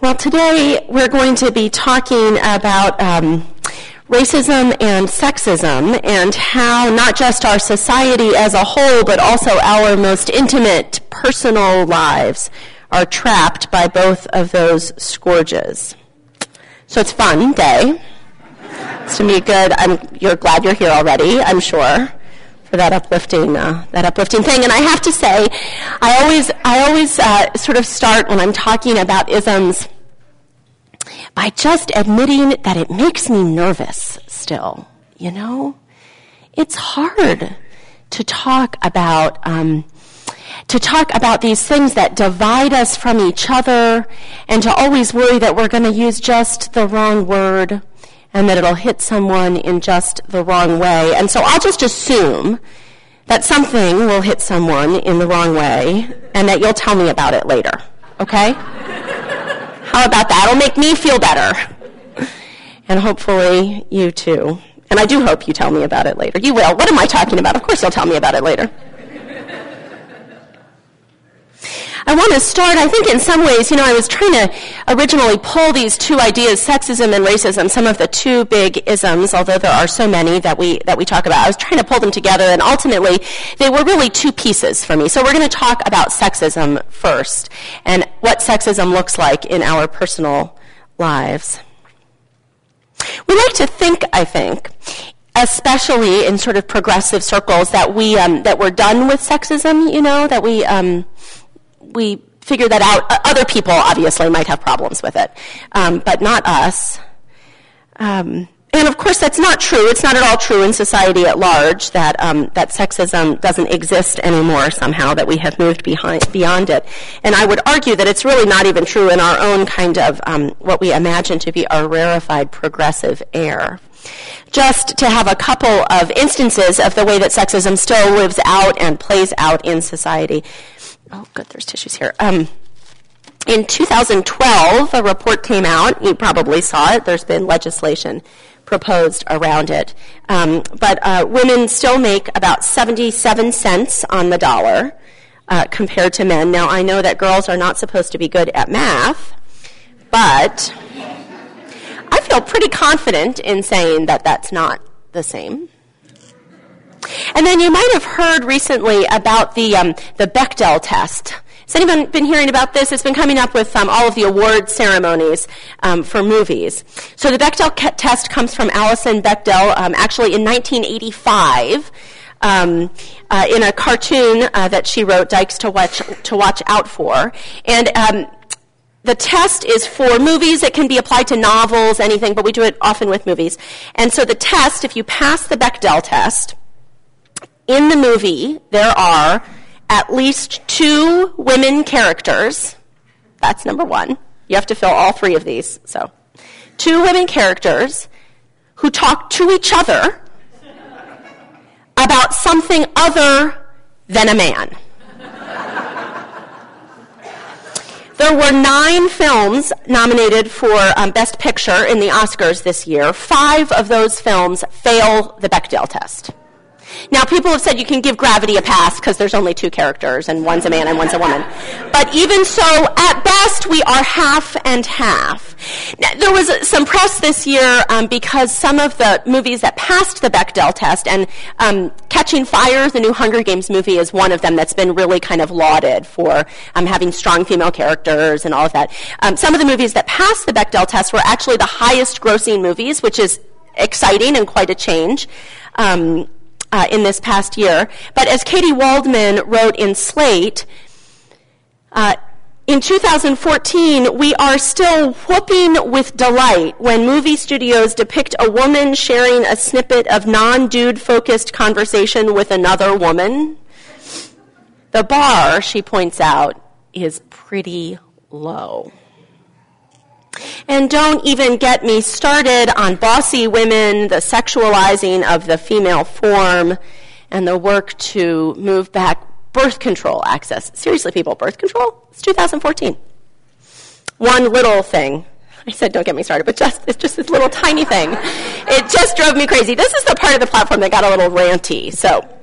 Well, today we're going to be talking about um, racism and sexism and how not just our society as a whole, but also our most intimate personal lives are trapped by both of those scourges. So it's fun day. It's to be good. I'm, you're glad you're here already, I'm sure, for that uplifting, uh, that uplifting thing. And I have to say, I always, I always uh, sort of start when I'm talking about isms by just admitting that it makes me nervous still. You know, it's hard to talk about. Um, to talk about these things that divide us from each other and to always worry that we're going to use just the wrong word and that it'll hit someone in just the wrong way. And so I'll just assume that something will hit someone in the wrong way and that you'll tell me about it later. Okay? How about that? It'll make me feel better. And hopefully you too. And I do hope you tell me about it later. You will. What am I talking about? Of course you'll tell me about it later. I want to start, I think in some ways, you know, I was trying to originally pull these two ideas, sexism and racism, some of the two big isms, although there are so many that we, that we talk about. I was trying to pull them together and ultimately they were really two pieces for me. So we're going to talk about sexism first and what sexism looks like in our personal lives. We like to think, I think, especially in sort of progressive circles, that we um, that we're done with sexism. You know, that we um, we figure that out. Other people obviously might have problems with it, um, but not us. Um, and of course, that's not true. It's not at all true in society at large that um, that sexism doesn't exist anymore somehow. That we have moved behind, beyond it. And I would argue that it's really not even true in our own kind of um, what we imagine to be our rarefied progressive air just to have a couple of instances of the way that sexism still lives out and plays out in society. Oh, good, there's tissues here. Um, in 2012, a report came out. You probably saw it. There's been legislation proposed around it. Um, but uh, women still make about 77 cents on the dollar uh, compared to men. Now, I know that girls are not supposed to be good at math, but I feel pretty confident in saying that that's not the same. And then you might have heard recently about the, um, the Bechdel test. Has anyone been hearing about this? It's been coming up with um, all of the award ceremonies um, for movies. So the Bechdel test comes from Alison Bechdel, um, actually in 1985. Um, uh, in a cartoon uh, that she wrote, Dykes to Watch, to watch Out For. And um, the test is for movies. It can be applied to novels, anything, but we do it often with movies. And so the test, if you pass the Bechdel test, in the movie, there are at least two women characters. That's number one. You have to fill all three of these. So, two women characters who talk to each other about something other than a man. There were nine films nominated for um, Best Picture in the Oscars this year. Five of those films fail the Bechdel test. Now, people have said you can give Gravity a pass because there's only two characters, and one's a man and one's a woman. But even so, at best, we are half and half. Now, there was some press this year um, because some of the movies that passed the Bechdel test, and um, Catching Fire, the new Hunger Games movie, is one of them that's been really kind of lauded for um, having strong female characters and all of that. Um, some of the movies that passed the Bechdel test were actually the highest grossing movies, which is exciting and quite a change. Um, uh, in this past year. But as Katy Waldman wrote in Slate, uh, in 2014, we are still whooping with delight when movie studios depict a woman sharing a snippet of non dude focused conversation with another woman. The bar, she points out, is pretty low. And don't even get me started on bossy women, the sexualizing of the female form, and the work to move back birth control access. Seriously, people, birth control? It's 2014. One little thing. I said don't get me started, but just it's just this little tiny thing. It just drove me crazy. This is the part of the platform that got a little ranty. So,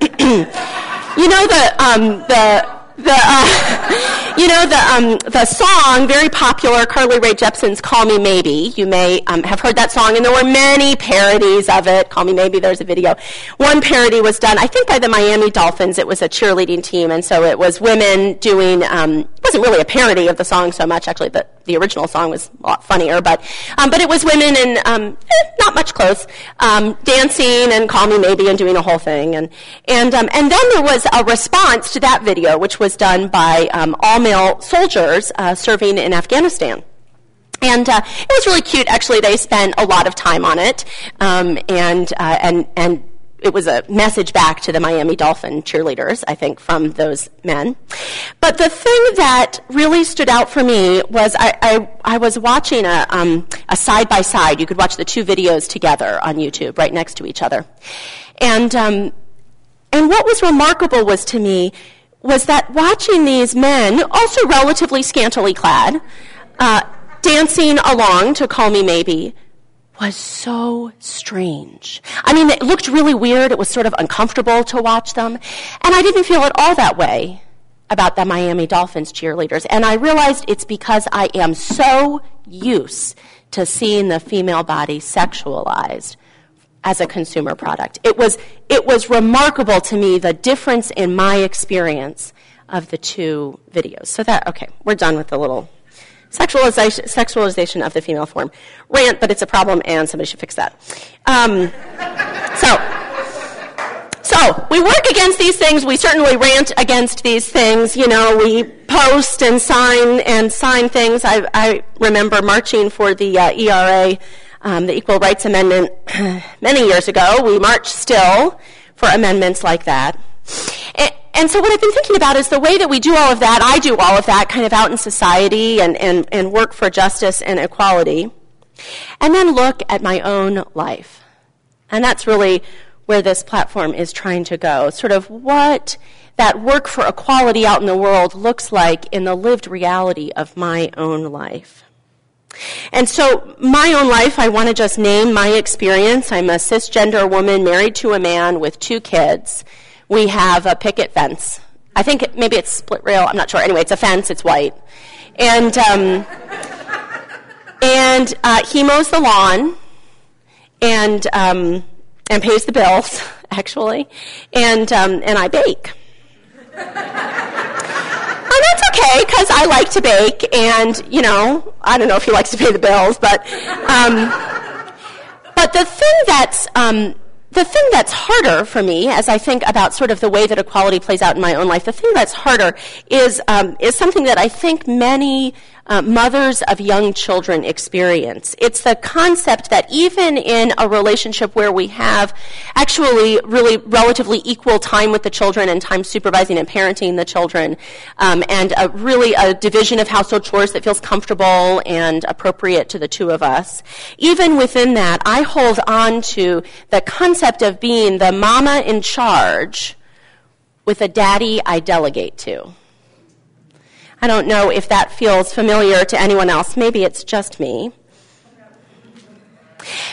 you know the um, the the uh, you know, the, um, the song, very popular, Carly Rae Jepsen's Call Me Maybe. You may um, have heard that song, and there were many parodies of it. Call Me Maybe, there's a video. One parody was done, I think, by the Miami Dolphins. It was a cheerleading team, and so it was women doing, um, wasn't really a parody of the song so much, actually, the, the original song was a lot funnier, but, um, but it was women in, um, eh, not much clothes, um, dancing and Call Me Maybe and doing a whole thing. And, and, um, and then there was a response to that video, which was done by um, all male soldiers uh, serving in Afghanistan. And uh, it was really cute. Actually, they spent a lot of time on it, um, and uh, and and it was a message back to the Miami Dolphin cheerleaders, I think, from those men. But the thing that really stood out for me was I, I, I was watching a, side by side. You could watch the two videos together on YouTube, right next to each other. And um, and what was remarkable was to me was that watching these men, also relatively scantily clad, uh, dancing along to Call Me Maybe, was so strange. I mean, it looked really weird. It was sort of uncomfortable to watch them. And I didn't feel at all that way about the Miami Dolphins cheerleaders. And I realized it's because I am so used to seeing the female body sexualized as a consumer product. It was, it was remarkable to me the difference in my experience of the two videos. So that, okay, we're done with the little sexualization, sexualization of the female form. Rant, but it's a problem and somebody should fix that. Um, so, so we work against these things. We certainly rant against these things. You know, we post and sign and sign things. I, I remember marching for the uh, ERA, um, the Equal Rights Amendment, many years ago. We march still for amendments like that. And, and so what I've been thinking about is the way that we do all of that, I do all of that kind of out in society and, and, and work for justice and equality, and then look at my own life. And that's really where this platform is trying to go. Sort of what that work for equality out in the world looks like in the lived reality of my own life. And so, my own life, I want to just name my experience. I'm a cisgender woman married to a man with two kids we have a picket fence. I think maybe it's split rail. I'm not sure. Anyway, it's a fence. It's white, and um, and uh, he mows the lawn, and um, and pays the bills actually, and um, and I bake. and that's okay because I like to bake, and you know I don't know if he likes to pay the bills, but um, but the thing that's um, the thing that's harder for me, as I think about sort of the way that equality plays out in my own life, the thing that's harder is um, is something that I think many mothers of young children experience. It's the concept that even in a relationship where we have actually really relatively equal time with the children and time supervising and parenting the children, um, and a, really a division of household chores that feels comfortable and appropriate to the two of us, even within that, I hold on to the concept of being the mama in charge with a daddy I delegate to. I don't know if that feels familiar to anyone else. Maybe it's just me.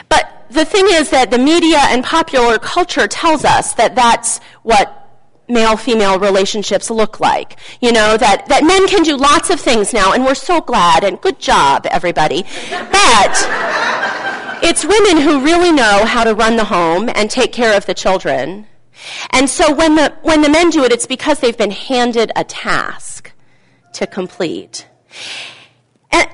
But the thing is that the media and popular culture tells us that that's what male female relationships look like. You know, that, that men can do lots of things now, and we're so glad, and good job, everybody. But it's women who really know how to run the home and take care of the children. And so when the, when the men do it, it's because they've been handed a task to complete. And,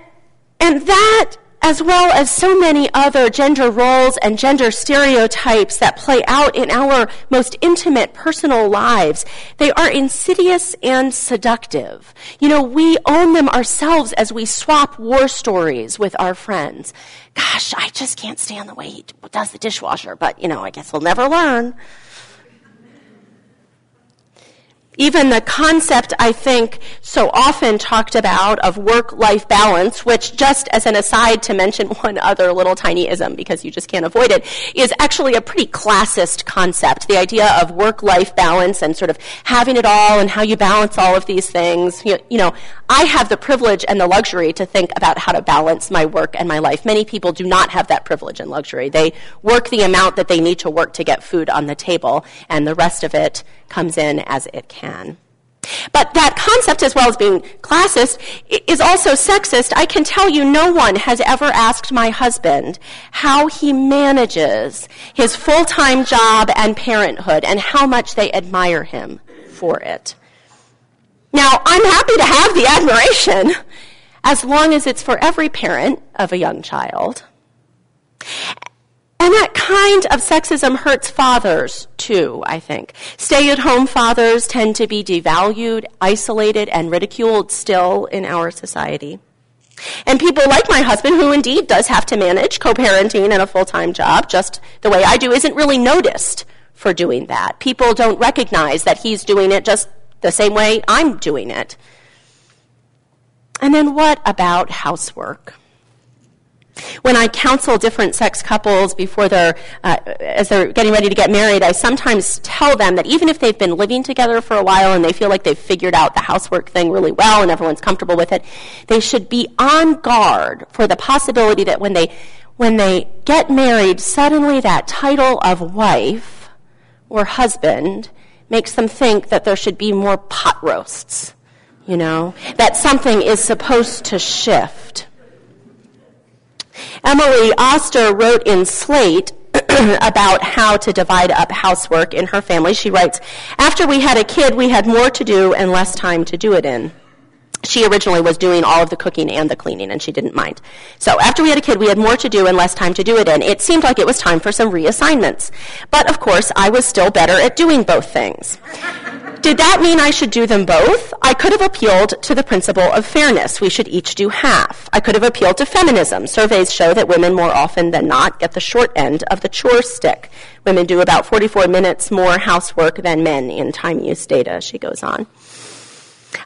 and that, as well as so many other gender roles and gender stereotypes that play out in our most intimate personal lives, they are insidious and seductive. You know, we own them ourselves as we swap war stories with our friends. Gosh, I just can't stand the way he does the dishwasher, but, you know, I guess we'll never learn. Even the concept, I think, so often talked about of work-life balance, which just as an aside to mention one other little tiny ism because you just can't avoid it, is actually a pretty classist concept. The idea of work-life balance and sort of having it all and how you balance all of these things. You, you know, I have the privilege and the luxury to think about how to balance my work and my life. Many people do not have that privilege and luxury. They work the amount that they need to work to get food on the table, and the rest of it comes in as it can. But that concept, as well as being classist, is also sexist. I can tell you no one has ever asked my husband how he manages his full-time job and parenthood and how much they admire him for it. Now, I'm happy to have the admiration as long as it's for every parent of a young child. And that kind of sexism hurts fathers too, I think. Stay at home fathers tend to be devalued, isolated, and ridiculed still in our society. And people like my husband, who indeed does have to manage co parenting and a full time job, just the way I do, isn't really noticed for doing that. People don't recognize that he's doing it just the same way I'm doing it. And then what about housework? When I counsel different sex couples before they're, uh, as they're getting ready to get married, I sometimes tell them that even if they've been living together for a while and they feel like they've figured out the housework thing really well and everyone's comfortable with it, they should be on guard for the possibility that when they, when they get married, suddenly that title of wife or husband makes them think that there should be more pot roasts you know, that something is supposed to shift. Emily Oster wrote in Slate about how to divide up housework in her family. She writes, After we had a kid, we had more to do and less time to do it in she originally was doing all of the cooking and the cleaning and she didn't mind. So after we had a kid, we had more to do and less time to do it in. It seemed like it was time for some reassignments. But of course, I was still better at doing both things. Did that mean I should do them both? I could have appealed to the principle of fairness. We should each do half. I could have appealed to feminism. Surveys show that women more often than not get the short end of the chore stick. Women do about 44 minutes more housework than men in time use data, she goes on.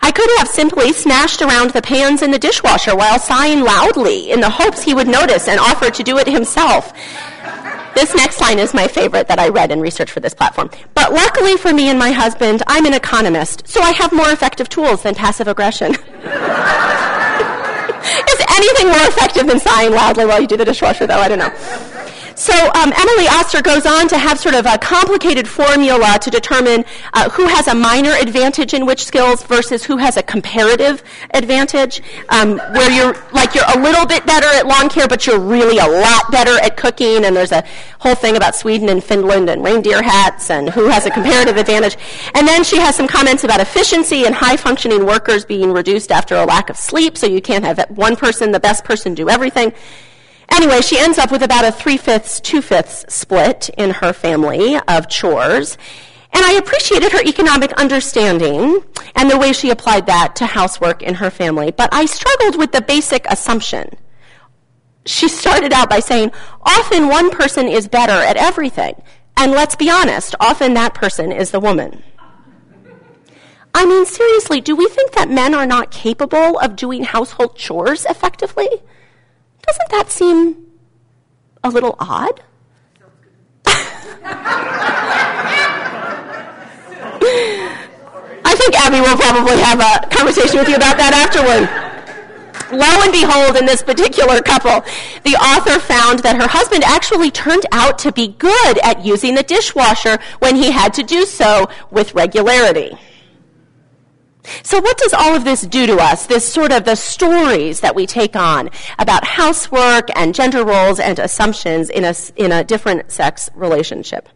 I could have simply smashed around the pans in the dishwasher while sighing loudly in the hopes he would notice and offer to do it himself. This next line is my favorite that I read in research for this platform. But luckily for me and my husband, I'm an economist, so I have more effective tools than passive aggression. is anything more effective than sighing loudly while you do the dishwasher, though? I don't know. So um, Emily Oster goes on to have sort of a complicated formula to determine uh, who has a minor advantage in which skills versus who has a comparative advantage, um, where you're like you're a little bit better at lawn care, but you're really a lot better at cooking. And there's a whole thing about Sweden and Finland and reindeer hats and who has a comparative advantage. And then she has some comments about efficiency and high functioning workers being reduced after a lack of sleep. So you can't have one person, the best person, do everything. Anyway, she ends up with about a three fifths, two fifths split in her family of chores. And I appreciated her economic understanding and the way she applied that to housework in her family. But I struggled with the basic assumption. She started out by saying, often one person is better at everything. And let's be honest, often that person is the woman. I mean, seriously, do we think that men are not capable of doing household chores effectively? Doesn't that seem a little odd? I think Abby will probably have a conversation with you about that afterward. Lo and behold, in this particular couple, the author found that her husband actually turned out to be good at using the dishwasher when he had to do so with regularity. So what does all of this do to us? This sort of the stories that we take on about housework and gender roles and assumptions in a, in a different sex relationship.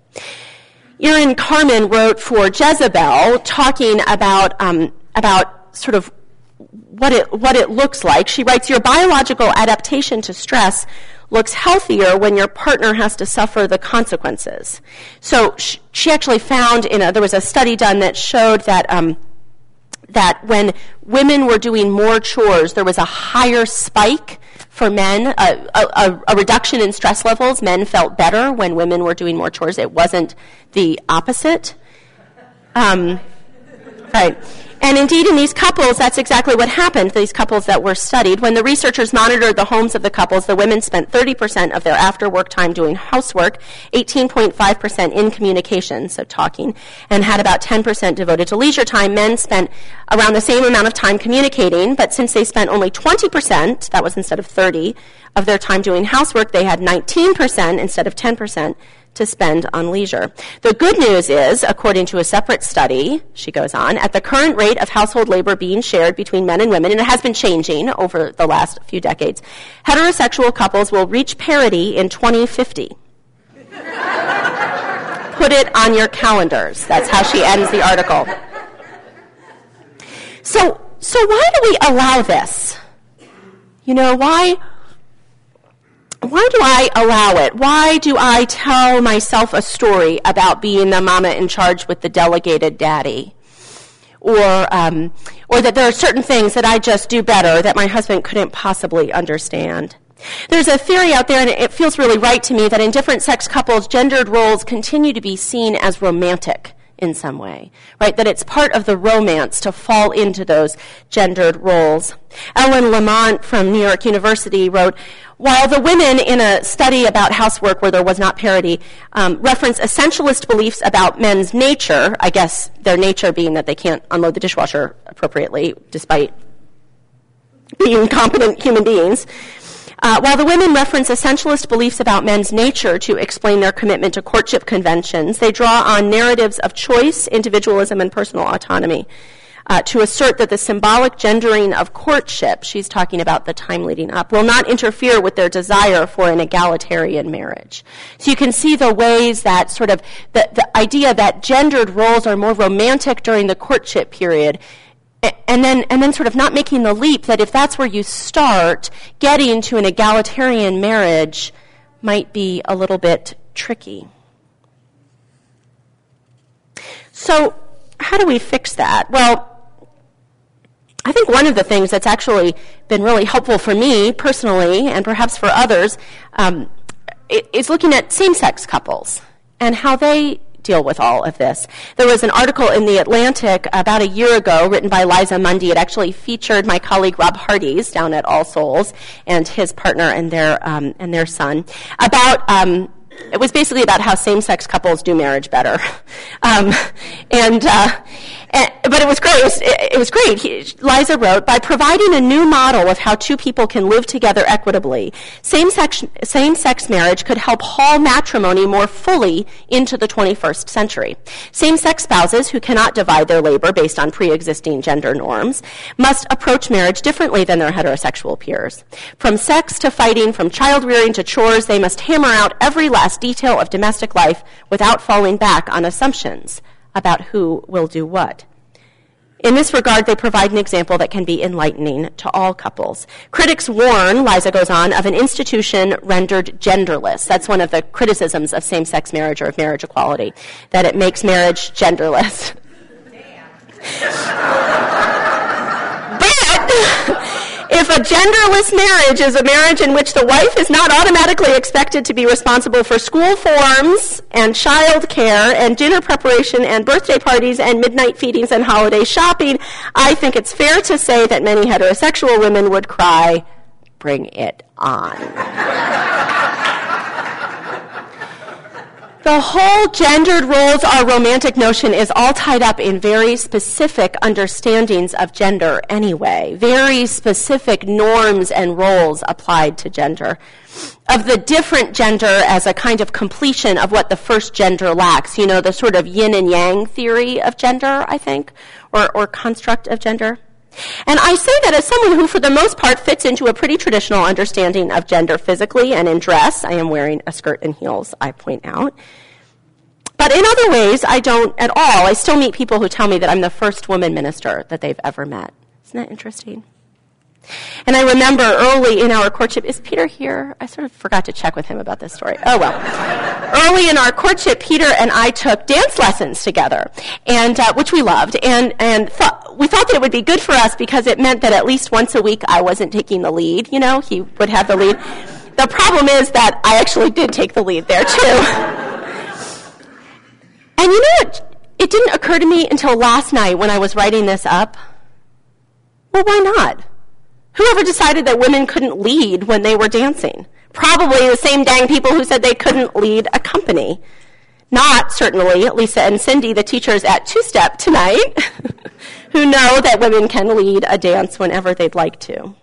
Irin Carmon wrote for Jezebel talking about, um, about sort of what it, what it looks like. She writes, your biological adaptation to stress looks healthier when your partner has to suffer the consequences. So she actually found in a, there was a study done that showed that um, that when women were doing more chores, there was a higher spike for men, a, a, a, reduction in stress levels. Men felt better when women were doing more chores. It wasn't the opposite. Um, right. And indeed, in these couples, that's exactly what happened, these couples that were studied. When the researchers monitored the homes of the couples, the women spent 30% of their after work time doing housework, 18.5% in communication, so talking, and had about 10% devoted to leisure time. Men spent around the same amount of time communicating, but since they spent only 20%, that was instead of 30, of their time doing housework, they had 19% instead of 10% to spend on leisure. The good news is, according to a separate study, she goes on, at the current rate of household labor being shared between men and women, and it has been changing over the last few decades, heterosexual couples will reach parity in 2050. Put it on your calendars. That's how she ends the article. So, so why do we allow this? You know, why, why do I allow it? Why do I tell myself a story about being the mama in charge with the delegated daddy? Or, um, or that there are certain things that I just do better that my husband couldn't possibly understand. There's a theory out there, and it feels really right to me, that in different sex couples, gendered roles continue to be seen as romantic in some way, right? That it's part of the romance to fall into those gendered roles. Ellen Lamont from New York University wrote, while the women in a study about housework where there was not parity um, reference essentialist beliefs about men's nature, I guess their nature being that they can't unload the dishwasher appropriately despite being competent human beings, uh, while the women reference essentialist beliefs about men's nature to explain their commitment to courtship conventions, they draw on narratives of choice, individualism, and personal autonomy. Uh, to assert that the symbolic gendering of courtship, she's talking about the time leading up, will not interfere with their desire for an egalitarian marriage. So you can see the ways that sort of the, the idea that gendered roles are more romantic during the courtship period and then and then sort of not making the leap that if that's where you start, getting to an egalitarian marriage might be a little bit tricky. So, how do we fix that? Well, I think one of the things that's actually been really helpful for me personally, and perhaps for others, um, is looking at same-sex couples and how they deal with all of this. There was an article in The Atlantic about a year ago written by Liza Mundy. It actually featured my colleague Rob Hardies down at All Souls and his partner and their, um, and their son about um, it was basically about how same-sex couples do marriage better, um, and, uh, and, but it was great. It was, it, was great. He, Liza wrote, by providing a new model of how two people can live together equitably, same-sex, marriage could help haul matrimony more fully into the 21st century. Same-sex spouses who cannot divide their labor based on pre-existing gender norms must approach marriage differently than their heterosexual peers. From sex to fighting, from child rearing to chores, they must hammer out every last detail of domestic life without falling back on assumptions about who will do what. In this regard, they provide an example that can be enlightening to all couples. Critics warn, Liza goes on, of an institution rendered genderless. That's one of the criticisms of same sex marriage or of marriage equality, that it makes marriage genderless. but if a genderless marriage is a marriage in which the wife is not automatically expected to be responsible for school forms and child care and dinner preparation and birthday parties and midnight feedings and holiday shopping, I think it's fair to say that many heterosexual women would cry, bring it on. The whole gendered roles are romantic notion is all tied up in very specific understandings of gender anyway, very specific norms and roles applied to gender. Of the different gender as a kind of completion of what the first gender lacks, you know, the sort of yin and yang theory of gender, I think, or, or construct of gender. And I say that as someone who, for the most part, fits into a pretty traditional understanding of gender physically and in dress. I am wearing a skirt and heels, I point out. But in other ways, I don't at all. I still meet people who tell me that I'm the first woman minister that they've ever met. Isn't that interesting? And I remember early in our courtship, is Peter here? I sort of forgot to check with him about this story. Oh well. early in our courtship, Peter and I took dance lessons together, and uh, which we loved, and and we thought that it would be good for us because it meant that at least once a week I wasn't taking the lead. You know, he would have the lead. The problem is that I actually did take the lead there too. And you know what? It didn't occur to me until last night when I was writing this up. Well, why not? Whoever decided that women couldn't lead when they were dancing? Probably the same dang people who said they couldn't lead a company. Not, certainly, Lisa and Cindy, the teachers at Two Step tonight, who know that women can lead a dance whenever they'd like to.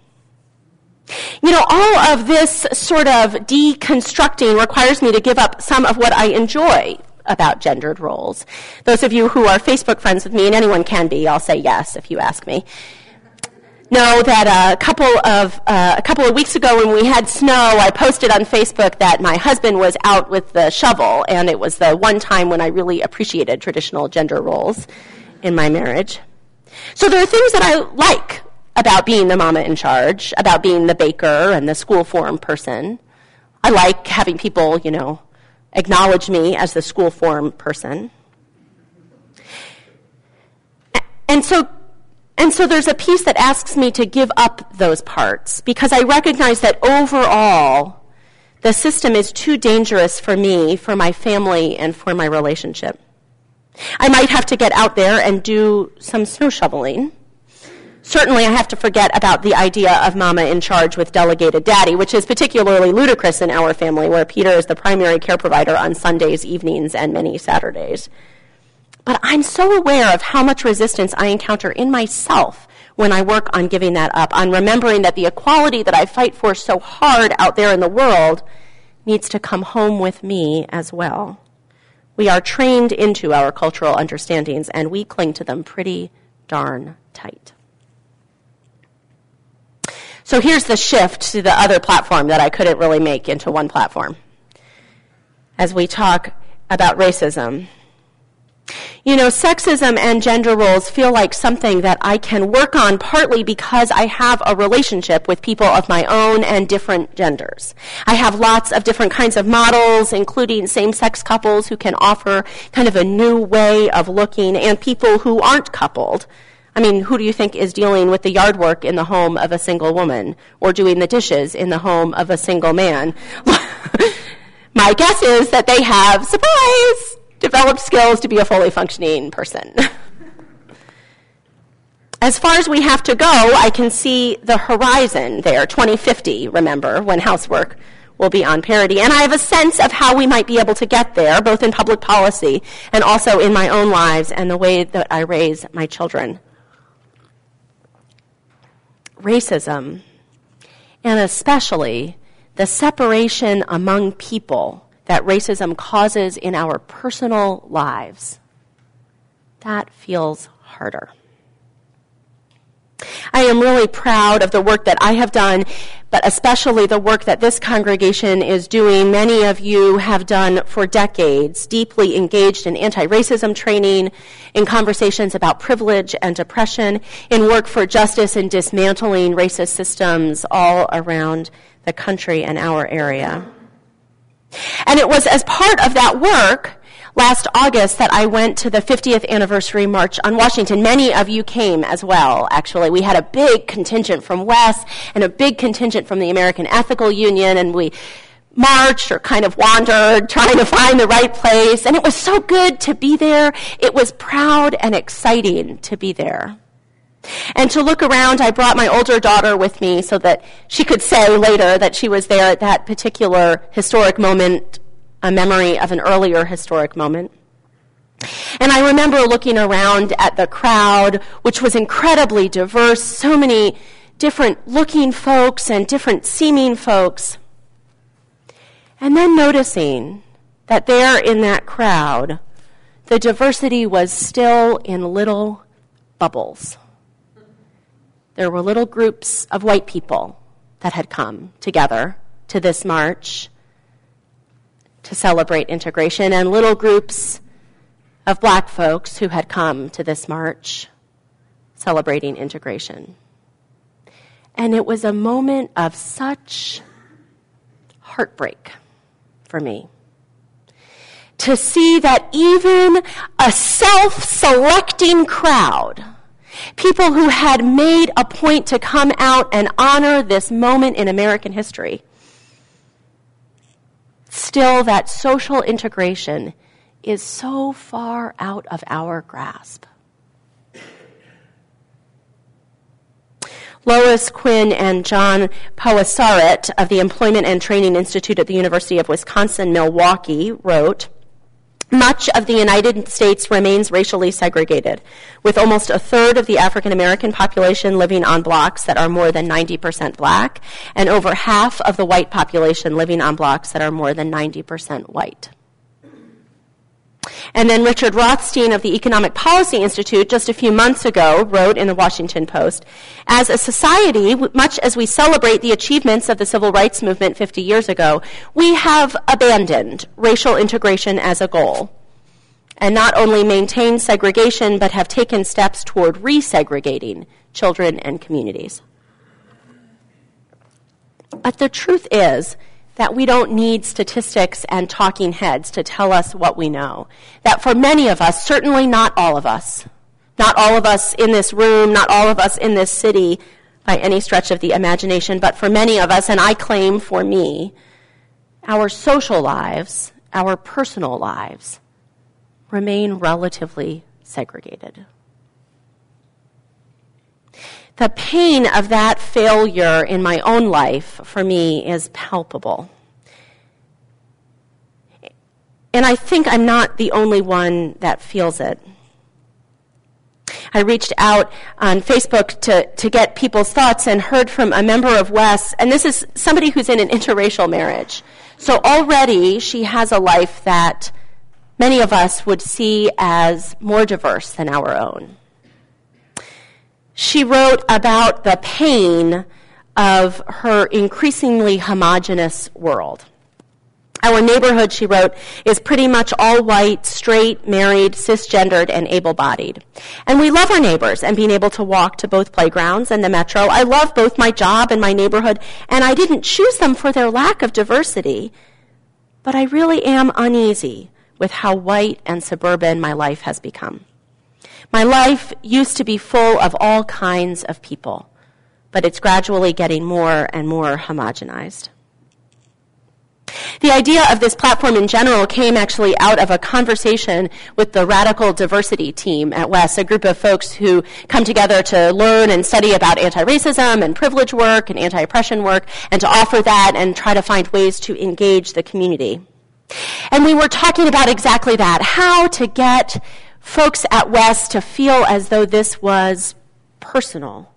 You know, all of this sort of deconstructing requires me to give up some of what I enjoy about gendered roles. Those of you who are Facebook friends with me, and anyone can be, I'll say yes if you ask me, know that a couple of uh, a couple of weeks ago when we had snow, I posted on Facebook that my husband was out with the shovel, and it was the one time when I really appreciated traditional gender roles in my marriage. So there are things that I like about being the mama in charge, about being the baker and the school form person. I like having people, you know, acknowledge me as the school form person. And so and so there's a piece that asks me to give up those parts because I recognize that overall the system is too dangerous for me, for my family, and for my relationship. I might have to get out there and do some snow shoveling. Certainly, I have to forget about the idea of mama in charge with delegated daddy, which is particularly ludicrous in our family, where Peter is the primary care provider on Sundays, evenings, and many Saturdays. But I'm so aware of how much resistance I encounter in myself when I work on giving that up, on remembering that the equality that I fight for so hard out there in the world needs to come home with me as well. We are trained into our cultural understandings and we cling to them pretty darn tight. So here's the shift to the other platform that I couldn't really make into one platform. As we talk about racism, you know, sexism and gender roles feel like something that I can work on partly because I have a relationship with people of my own and different genders. I have lots of different kinds of models, including same-sex couples who can offer kind of a new way of looking and people who aren't coupled. I mean, who do you think is dealing with the yard work in the home of a single woman or doing the dishes in the home of a single man? My guess is that they have, surprise, developed skills to be a fully functioning person. as far as we have to go, I can see the horizon there, 2050, remember, when housework will be on parity. And I have a sense of how we might be able to get there, both in public policy and also in my own lives and the way that I raise my children. Racism, and especially the separation among people that racism causes in our personal lives, that feels harder. I am really proud of the work that I have done, but especially the work that this congregation is doing. Many of you have done for decades, deeply engaged in anti racism training, in conversations about privilege and oppression, in work for justice and dismantling racist systems all around the country and our area. And it was as part of that work last August that I went to the 50th anniversary march on Washington. Many of you came as well, actually. We had a big contingent from WES and a big contingent from the American Ethical Union, and we marched or kind of wandered trying to find the right place. And it was so good to be there. It was proud and exciting to be there. And to look around, I brought my older daughter with me so that she could say later that she was there at that particular historic moment, a memory of an earlier historic moment. And I remember looking around at the crowd, which was incredibly diverse, so many different looking folks and different seeming folks. And then noticing that there in that crowd, the diversity was still in little bubbles there were little groups of white people that had come together to this march to celebrate integration, and little groups of black folks who had come to this march celebrating integration. And it was a moment of such heartbreak for me to see that even a self selecting crowd People who had made a point to come out and honor this moment in American history. Still, that social integration is so far out of our grasp. Lois Quinn and John Pawasarat of the Employment and Training Institute at the University of Wisconsin Milwaukee wrote, Much of the United States remains racially segregated, with almost a third of the African American population living on blocks that are more than 90% black, and over half of the white population living on blocks that are more than 90% white. And then Richard Rothstein of the Economic Policy Institute just a few months ago wrote in the Washington Post, as a society, much as we celebrate the achievements of the civil rights movement 50 years ago, we have abandoned racial integration as a goal. And not only maintained segregation, but have taken steps toward resegregating children and communities. But the truth is, that we don't need statistics and talking heads to tell us what we know. That for many of us, certainly not all of us, not all of us in this room, not all of us in this city by any stretch of the imagination, but for many of us, and I claim for me, our social lives, our personal lives, remain relatively segregated. The pain of that failure in my own life for me is palpable. And I think I'm not the only one that feels it. I reached out on Facebook to, to get people's thoughts and heard from a member of WES, and this is somebody who's in an interracial marriage. So already she has a life that many of us would see as more diverse than our own she wrote about the pain of her increasingly homogenous world. Our neighborhood, she wrote, is pretty much all white, straight, married, cisgendered, and able bodied. And we love our neighbors and being able to walk to both playgrounds and the metro. I love both my job and my neighborhood, and I didn't choose them for their lack of diversity. But I really am uneasy with how white and suburban my life has become. My life used to be full of all kinds of people, but it's gradually getting more and more homogenized. The idea of this platform in general came actually out of a conversation with the radical diversity team at WES, a group of folks who come together to learn and study about anti-racism and privilege work and anti-oppression work and to offer that and try to find ways to engage the community. And we were talking about exactly that, how to get folks at WES to feel as though this was personal.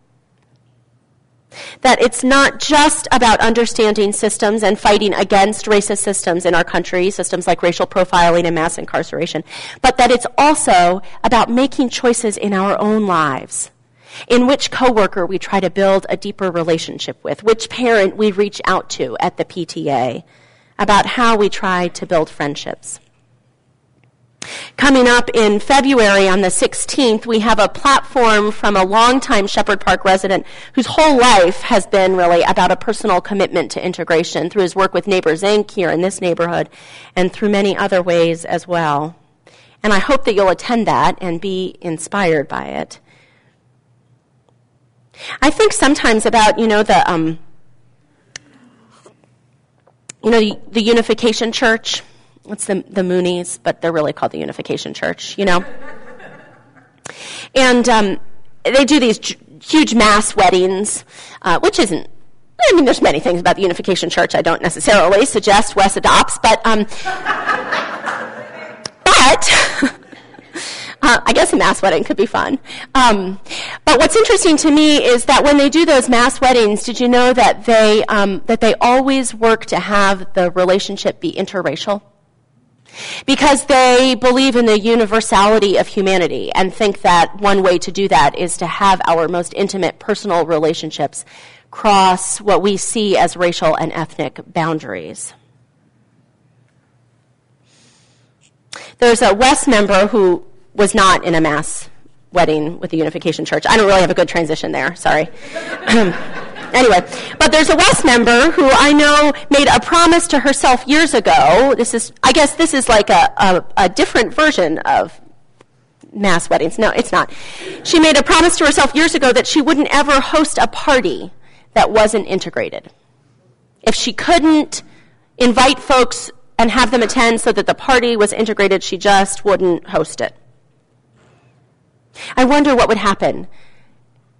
That it's not just about understanding systems and fighting against racist systems in our country, systems like racial profiling and mass incarceration, but that it's also about making choices in our own lives. In which coworker we try to build a deeper relationship with, which parent we reach out to at the PTA, about how we try to build friendships. Coming up in February on the 16th, we have a platform from a longtime Shepherd Park resident whose whole life has been really about a personal commitment to integration through his work with Neighbors Inc. here in this neighborhood and through many other ways as well. And I hope that you'll attend that and be inspired by it. I think sometimes about, you know, the, um, you know, the, the Unification Church it's the, the Moonies, but they're really called the Unification Church, you know? and um, they do these j- huge mass weddings, uh, which isn't, I mean, there's many things about the Unification Church I don't necessarily suggest WES adopts, but, um, but, Uh, I guess a mass wedding could be fun. Um, but what's interesting to me is that when they do those mass weddings, did you know that they um, that they always work to have the relationship be interracial? Because they believe in the universality of humanity and think that one way to do that is to have our most intimate personal relationships cross what we see as racial and ethnic boundaries. There's a WES member who was not in a mass wedding with the Unification Church. I don't really have a good transition there, sorry. Anyway, but there's a WES member who I know made a promise to herself years ago. This is, I guess, this is like a, a, a different version of mass weddings. No, it's not. She made a promise to herself years ago that she wouldn't ever host a party that wasn't integrated. If she couldn't invite folks and have them attend so that the party was integrated, she just wouldn't host it. I wonder what would happen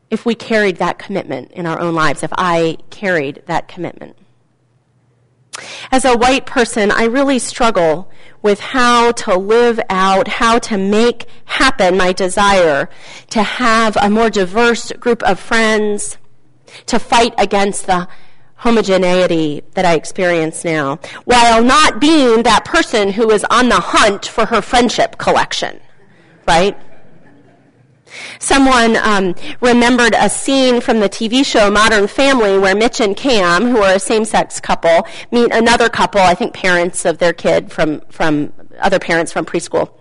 if we carried that commitment in our own lives, if I carried that commitment. As a white person, I really struggle with how to live out, how to make happen my desire to have a more diverse group of friends, to fight against the homogeneity that I experience now, while not being that person who is on the hunt for her friendship collection, right? Someone um, remembered a scene from the TV show Modern Family where Mitch and Cam, who are a same-sex couple, meet another couple, I think parents of their kid from, from other parents from preschool.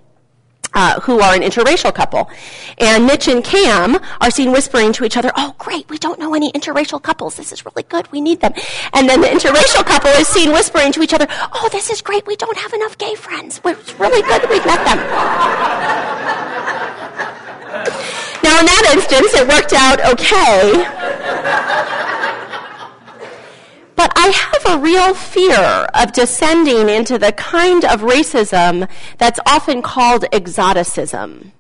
Uh, who are an interracial couple. And Mitch and Cam are seen whispering to each other, Oh, great, we don't know any interracial couples. This is really good. We need them. And then the interracial couple is seen whispering to each other, Oh, this is great. We don't have enough gay friends. It's really good that we've met them. Now, in that instance, it worked out okay. But I have a real fear of descending into the kind of racism that's often called exoticism.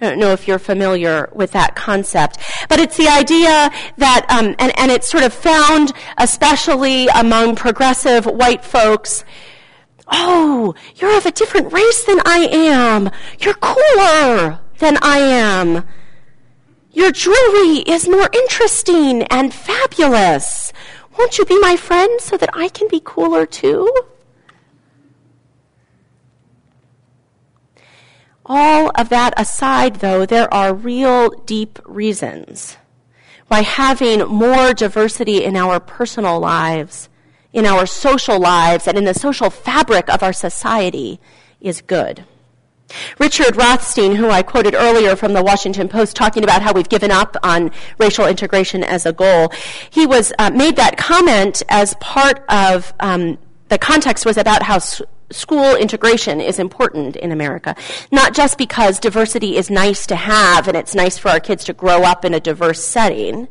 I don't know if you're familiar with that concept, but it's the idea that, um, and, and it's sort of found especially among progressive white folks. Oh, you're of a different race than I am. You're cooler than I am. Your jewelry is more interesting and fabulous. Won't you be my friend so that I can be cooler too? All of that aside, though, there are real deep reasons why having more diversity in our personal lives, in our social lives, and in the social fabric of our society is good. Richard Rothstein, who I quoted earlier from the Washington Post, talking about how we've given up on racial integration as a goal, he was uh, made that comment as part of um, the context was about how s- school integration is important in America, not just because diversity is nice to have and it's nice for our kids to grow up in a diverse setting,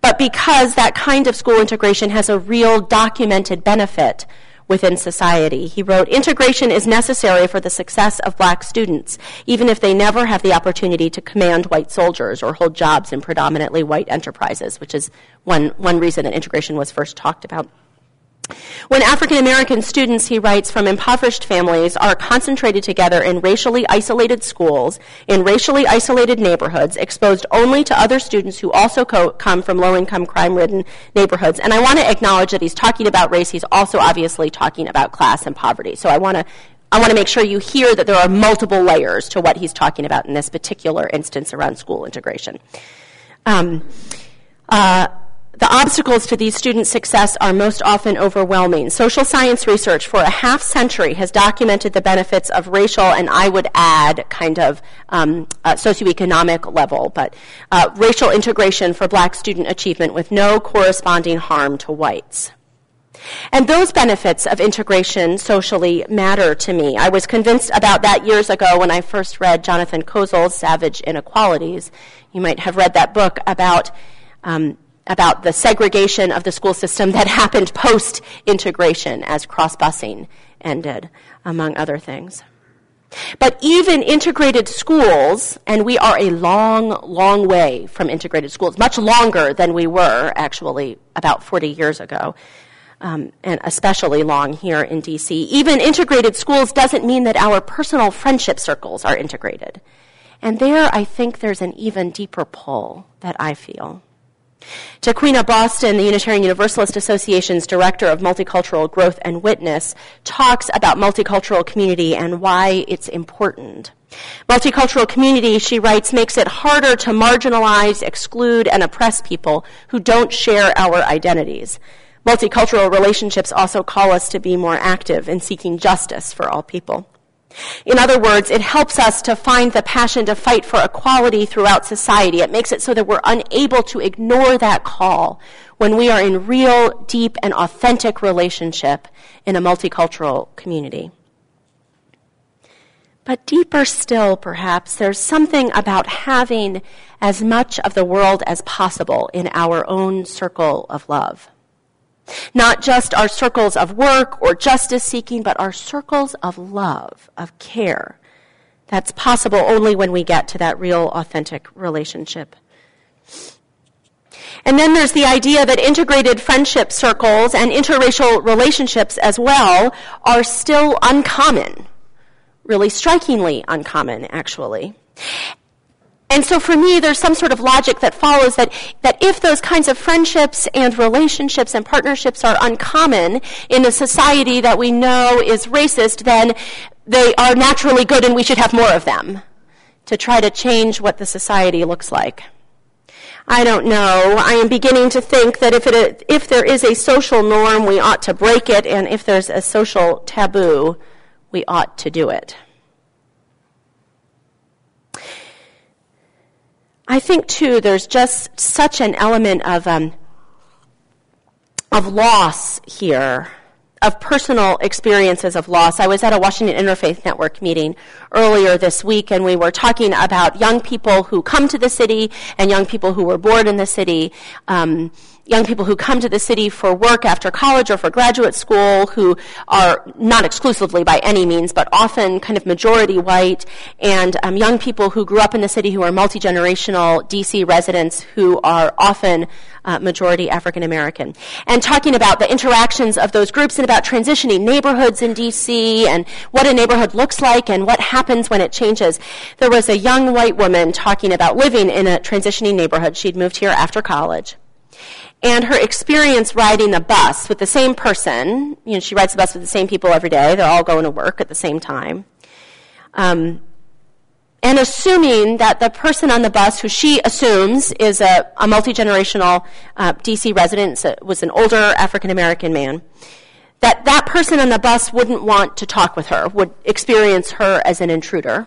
but because that kind of school integration has a real documented benefit within society. He wrote, Integration is necessary for the success of black students, even if they never have the opportunity to command white soldiers or hold jobs in predominantly white enterprises, which is one, one reason that integration was first talked about. When African American students, he writes, from impoverished families are concentrated together in racially isolated schools, in racially isolated neighborhoods, exposed only to other students who also co- come from low income, crime ridden neighborhoods. And I want to acknowledge that he's talking about race, he's also obviously talking about class and poverty. So I want to I want to make sure you hear that there are multiple layers to what he's talking about in this particular instance around school integration. Um, uh, the obstacles to these students' success are most often overwhelming. Social science research for a half century has documented the benefits of racial, and I would add kind of um, uh, socioeconomic level, but uh, racial integration for black student achievement with no corresponding harm to whites. And those benefits of integration socially matter to me. I was convinced about that years ago when I first read Jonathan Kozol's Savage Inequalities. You might have read that book about um, about the segregation of the school system that happened post integration as cross busing ended, among other things. But even integrated schools, and we are a long, long way from integrated schools, much longer than we were actually about 40 years ago, um, and especially long here in DC. Even integrated schools doesn't mean that our personal friendship circles are integrated. And there, I think there's an even deeper pull that I feel. Taquiena Boston, the Unitarian Universalist Association's Director of Multicultural Growth and Witness, talks about multicultural community and why it's important. Multicultural community, she writes, makes it harder to marginalize, exclude, and oppress people who don't share our identities. Multicultural relationships also call us to be more active in seeking justice for all people. In other words, it helps us to find the passion to fight for equality throughout society. It makes it so that we're unable to ignore that call when we are in real, deep, and authentic relationship in a multicultural community. But deeper still, perhaps, there's something about having as much of the world as possible in our own circle of love. Not just our circles of work or justice seeking, but our circles of love, of care. That's possible only when we get to that real, authentic relationship. And then there's the idea that integrated friendship circles and interracial relationships as well are still uncommon. Really strikingly uncommon, actually. And so for me, there's some sort of logic that follows that, that if those kinds of friendships and relationships and partnerships are uncommon in a society that we know is racist, then they are naturally good and we should have more of them to try to change what the society looks like. I don't know. I am beginning to think that if, it, if there is a social norm, we ought to break it, and if there's a social taboo, we ought to do it. I think, too, there's just such an element of, um, of loss here of personal experiences of loss. I was at a Washington Interfaith Network meeting earlier this week, and we were talking about young people who come to the city and young people who were born in the city. Um, young people who come to the city for work after college or for graduate school who are not exclusively by any means, but often kind of majority white, and um, young people who grew up in the city who are multi-generational DC residents who are often uh, majority African American. And talking about the interactions of those groups and about transitioning neighborhoods in DC and what a neighborhood looks like and what happens when it changes. There was a young white woman talking about living in a transitioning neighborhood. She'd moved here after college and her experience riding the bus with the same person. You know, she rides the bus with the same people every day. They're all going to work at the same time. Um, and assuming that the person on the bus, who she assumes is a, a multi generational uh, DC resident, was an older African American man, that that person on the bus wouldn't want to talk with her, would experience her as an intruder.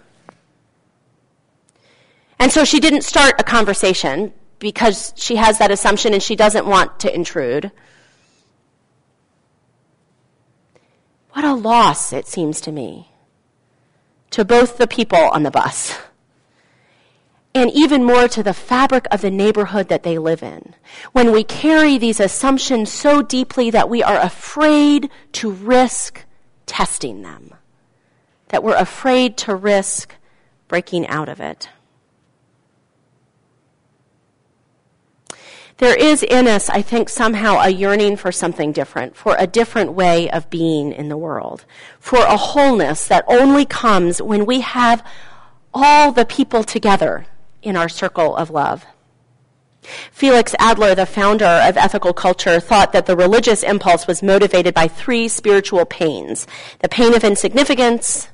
And so she didn't start a conversation because she has that assumption and she doesn't want to intrude. What a loss, it seems to me, to both the people on the bus and even more to the fabric of the neighborhood that they live in. When we carry these assumptions so deeply that we are afraid to risk testing them, that we're afraid to risk breaking out of it. There is in us, I think, somehow a yearning for something different, for a different way of being in the world, for a wholeness that only comes when we have all the people together in our circle of love. Felix Adler, the founder of ethical culture, thought that the religious impulse was motivated by three spiritual pains the pain of insignificance,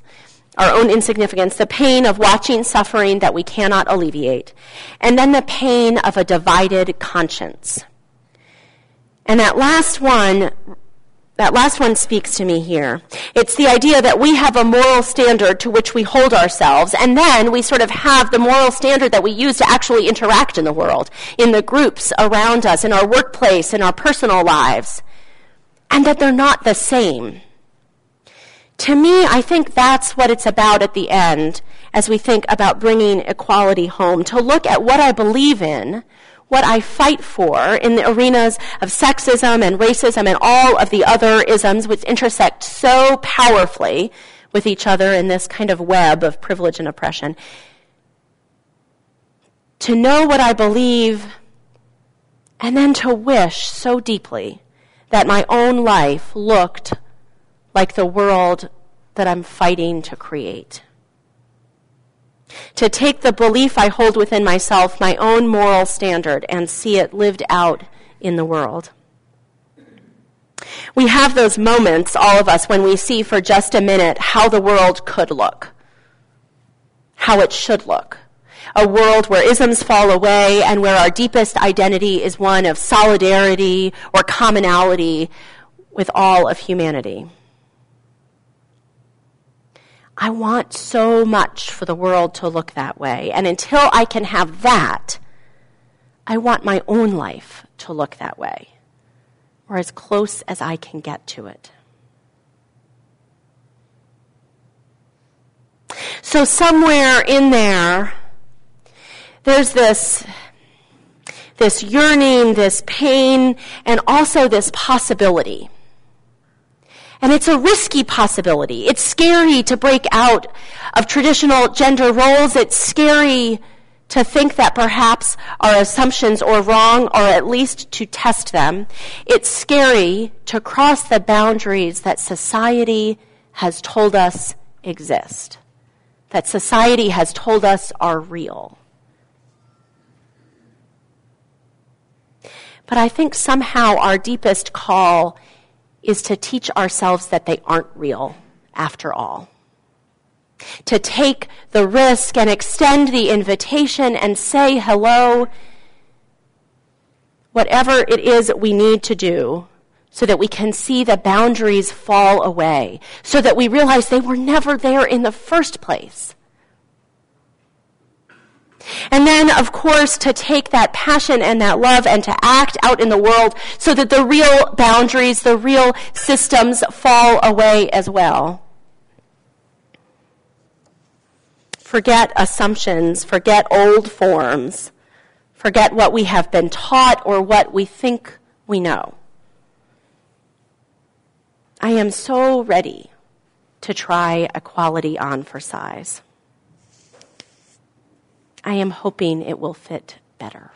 our own insignificance, the pain of watching suffering that we cannot alleviate, and then the pain of a divided conscience. And that last one, that last one speaks to me here. It's the idea that we have a moral standard to which we hold ourselves, and then we sort of have the moral standard that we use to actually interact in the world, in the groups around us, in our workplace, in our personal lives, and that they're not the same to me, I think that's what it's about at the end as we think about bringing equality home, to look at what I believe in, what I fight for in the arenas of sexism and racism and all of the other isms which intersect so powerfully with each other in this kind of web of privilege and oppression. To know what I believe and then to wish so deeply that my own life looked like the world that I'm fighting to create. To take the belief I hold within myself, my own moral standard, and see it lived out in the world. We have those moments, all of us, when we see for just a minute how the world could look, how it should look. A world where isms fall away and where our deepest identity is one of solidarity or commonality with all of humanity. I want so much for the world to look that way. And until I can have that, I want my own life to look that way, or as close as I can get to it. So, somewhere in there, there's this, this yearning, this pain, and also this possibility and it's a risky possibility. It's scary to break out of traditional gender roles. It's scary to think that perhaps our assumptions are wrong or at least to test them. It's scary to cross the boundaries that society has told us exist, that society has told us are real. But I think somehow our deepest call is to teach ourselves that they aren't real after all to take the risk and extend the invitation and say hello, whatever it is we need to do so that we can see the boundaries fall away, so that we realize they were never there in the first place. And then, of course, to take that passion and that love and to act out in the world so that the real boundaries, the real systems fall away as well. forget assumptions, forget old forms, forget what we have been taught or what we think we know. I am so ready to try equality on for size. I am hoping it will fit better.